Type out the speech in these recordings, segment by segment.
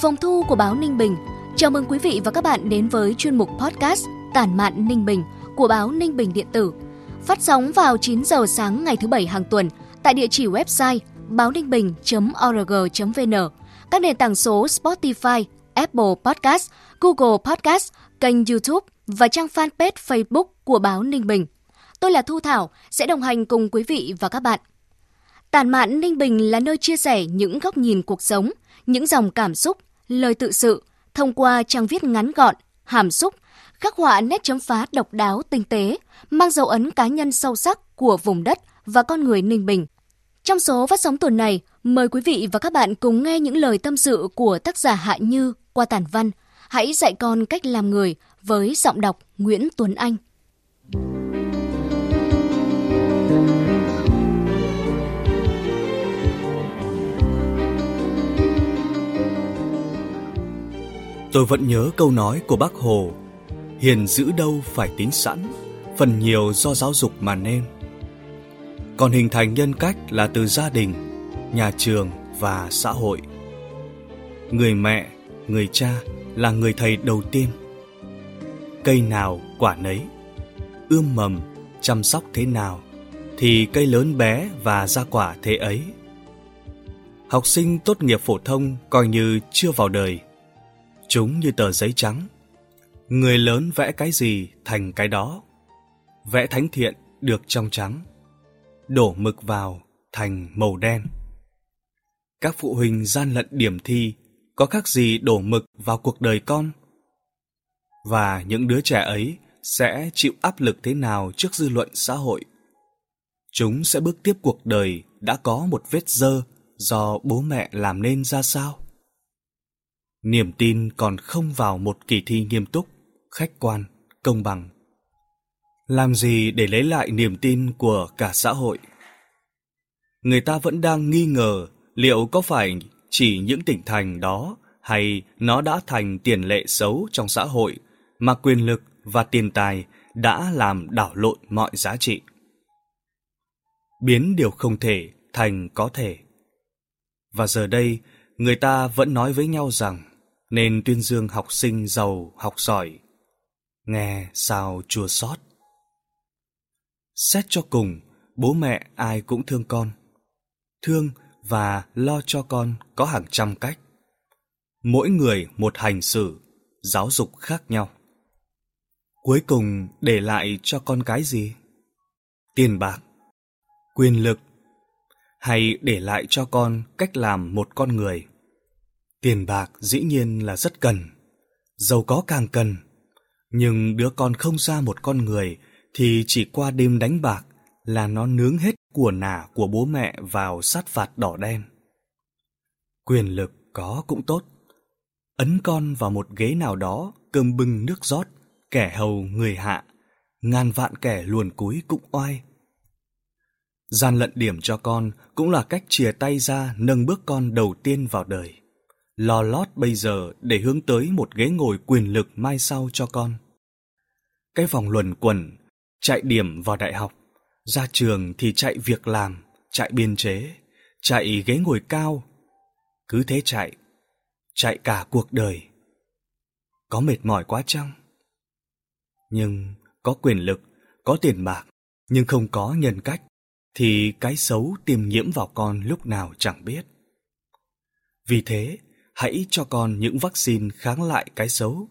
Phòng thu của báo Ninh Bình, chào mừng quý vị và các bạn đến với chuyên mục podcast Tản mạn Ninh Bình của báo Ninh Bình Điện tử. Phát sóng vào 9 giờ sáng ngày thứ Bảy hàng tuần tại địa chỉ website báo ninh bình.org.vn, các nền tảng số Spotify, Apple Podcast, Google Podcast, kênh YouTube và trang fanpage Facebook của báo Ninh Bình. Tôi là Thu Thảo, sẽ đồng hành cùng quý vị và các bạn. Tản mạn Ninh Bình là nơi chia sẻ những góc nhìn cuộc sống, những dòng cảm xúc, lời tự sự thông qua trang viết ngắn gọn, hàm xúc, khắc họa nét chấm phá độc đáo tinh tế, mang dấu ấn cá nhân sâu sắc của vùng đất và con người Ninh Bình. Trong số phát sóng tuần này, mời quý vị và các bạn cùng nghe những lời tâm sự của tác giả Hạ Như qua tản văn Hãy dạy con cách làm người với giọng đọc Nguyễn Tuấn Anh. Tôi vẫn nhớ câu nói của bác Hồ Hiền giữ đâu phải tính sẵn Phần nhiều do giáo dục mà nên. Còn hình thành nhân cách là từ gia đình, nhà trường và xã hội. Người mẹ, người cha là người thầy đầu tiên. Cây nào quả nấy Ươm mầm, chăm sóc thế nào Thì cây lớn bé và ra quả thế ấy. Học sinh tốt nghiệp phổ thông coi như chưa vào đời. Chúng như tờ giấy trắng. Người lớn vẽ cái gì thành cái đó. Vẽ thánh thiện được trong trắng. Đổ mực vào thành màu đen. Các phụ huynh gian lận điểm thi, có khác gì đổ mực vào cuộc đời con? Và những đứa trẻ ấy sẽ chịu áp lực thế nào trước dư luận xã hội? Chúng sẽ bước tiếp cuộc đời đã có một vết dơ do bố mẹ làm nên ra sao? Niềm tin còn không vào một kỳ thi nghiêm túc, khách quan, công bằng. Làm gì để lấy lại niềm tin của cả xã hội? Người ta vẫn đang nghi ngờ liệu có phải chỉ những tỉnh thành đó hay nó đã thành tiền lệ xấu trong xã hội mà quyền lực và tiền tài đã làm đảo lộn mọi giá trị. Biến điều không thể thành có thể. Và giờ đây, người ta vẫn nói với nhau rằng nên tuyên dương học sinh giàu, học giỏi. Nghe sao chua xót. Xét cho cùng, bố mẹ ai cũng thương con. Thương và lo cho con có hàng trăm cách. Mỗi người một hành xử, giáo dục khác nhau. Cuối cùng để lại cho con cái gì? Tiền bạc, quyền lực, hay để lại cho con cách làm một con người? Tiền bạc dĩ nhiên là rất cần, giàu có càng cần, nhưng đứa con không ra một con người thì chỉ qua đêm đánh bạc là nó nướng hết của nả của bố mẹ vào sát phạt đỏ đen. Quyền lực có cũng tốt, ấn con vào một ghế nào đó cơm bưng nước rót, kẻ hầu người hạ, ngàn vạn kẻ luồn cúi cũng oai. Gian lận điểm cho con cũng là cách chìa tay ra nâng bước con đầu tiên vào đời lo lót bây giờ để hướng tới một ghế ngồi quyền lực mai sau cho con. Cái vòng luẩn quẩn, chạy điểm vào đại học, ra trường thì chạy việc làm, chạy biên chế, chạy ghế ngồi cao. Cứ thế chạy, chạy cả cuộc đời. Có mệt mỏi quá chăng? Nhưng có quyền lực, có tiền bạc, nhưng không có nhân cách, thì cái xấu tiềm nhiễm vào con lúc nào chẳng biết. Vì thế, hãy cho con những vaccine kháng lại cái xấu.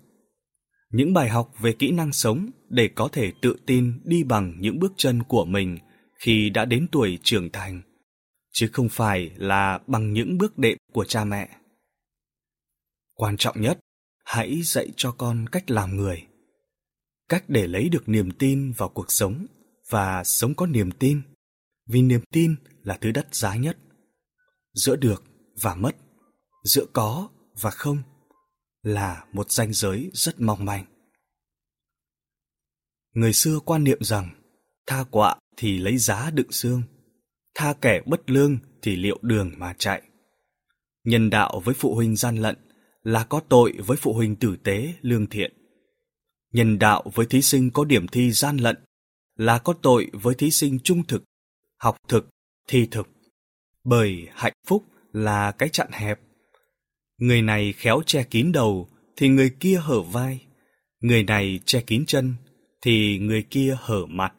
Những bài học về kỹ năng sống để có thể tự tin đi bằng những bước chân của mình khi đã đến tuổi trưởng thành, chứ không phải là bằng những bước đệm của cha mẹ. Quan trọng nhất, hãy dạy cho con cách làm người, cách để lấy được niềm tin vào cuộc sống và sống có niềm tin, vì niềm tin là thứ đắt giá nhất, giữa được và mất giữa có và không là một ranh giới rất mong manh. Người xưa quan niệm rằng tha quạ thì lấy giá đựng xương, tha kẻ bất lương thì liệu đường mà chạy. Nhân đạo với phụ huynh gian lận là có tội với phụ huynh tử tế, lương thiện. Nhân đạo với thí sinh có điểm thi gian lận là có tội với thí sinh trung thực, học thực, thi thực. Bởi hạnh phúc là cái chặn hẹp. Người này khéo che kín đầu thì người kia hở vai. Người này che kín chân thì người kia hở mặt.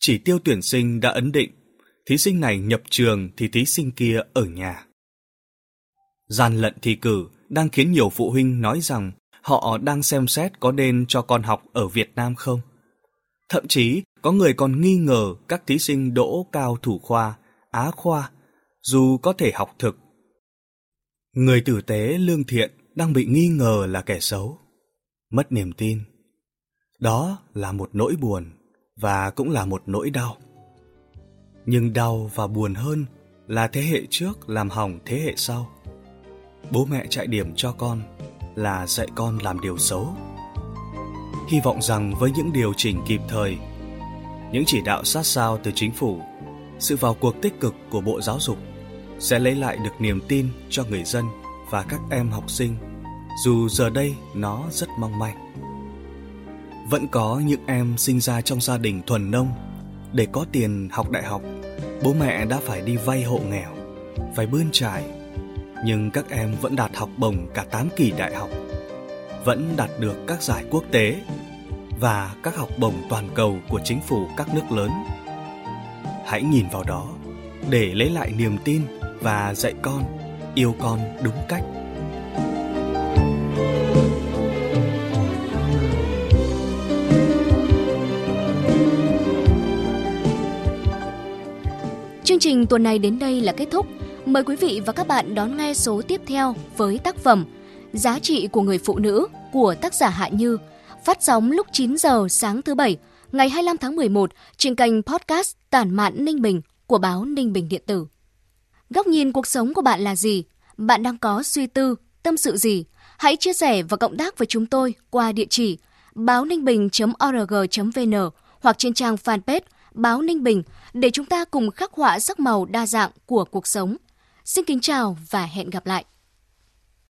Chỉ tiêu tuyển sinh đã ấn định, thí sinh này nhập trường thì thí sinh kia ở nhà. Gian lận thi cử đang khiến nhiều phụ huynh nói rằng họ đang xem xét có nên cho con học ở Việt Nam không. Thậm chí có người còn nghi ngờ các thí sinh đỗ cao thủ khoa, á khoa, dù có thể học thực. Người tử tế lương thiện đang bị nghi ngờ là kẻ xấu. Mất niềm tin. Đó là một nỗi buồn và cũng là một nỗi đau. Nhưng đau và buồn hơn là thế hệ trước làm hỏng thế hệ sau. Bố mẹ chạy điểm cho con là dạy con làm điều xấu. Hy vọng rằng với những điều chỉnh kịp thời, những chỉ đạo sát sao từ chính phủ, sự vào cuộc tích cực của Bộ Giáo dục sẽ lấy lại được niềm tin cho người dân và các em học sinh, dù giờ đây nó rất mong manh. Vẫn có những em sinh ra trong gia đình thuần nông, để có tiền học đại học, bố mẹ đã phải đi vay hộ nghèo, phải bươn trải nhưng các em vẫn đạt học bổng cả 8 kỳ đại học, vẫn đạt được các giải quốc tế và các học bổng toàn cầu của chính phủ các nước lớn. Hãy nhìn vào đó để lấy lại niềm tin và dạy con yêu con đúng cách. Chương trình tuần này đến đây là kết thúc. Mời quý vị và các bạn đón nghe số tiếp theo với tác phẩm Giá trị của người phụ nữ của tác giả Hạ Như, phát sóng lúc 9 giờ sáng thứ Bảy, ngày 25 tháng 11 trên kênh podcast Tản mạn Ninh Bình của báo Ninh Bình Điện tử. Góc nhìn cuộc sống của bạn là gì? Bạn đang có suy tư, tâm sự gì? Hãy chia sẻ và cộng tác với chúng tôi qua địa chỉ báo ninh bình.org.vn hoặc trên trang fanpage Báo Ninh Bình để chúng ta cùng khắc họa sắc màu đa dạng của cuộc sống. Xin kính chào và hẹn gặp lại.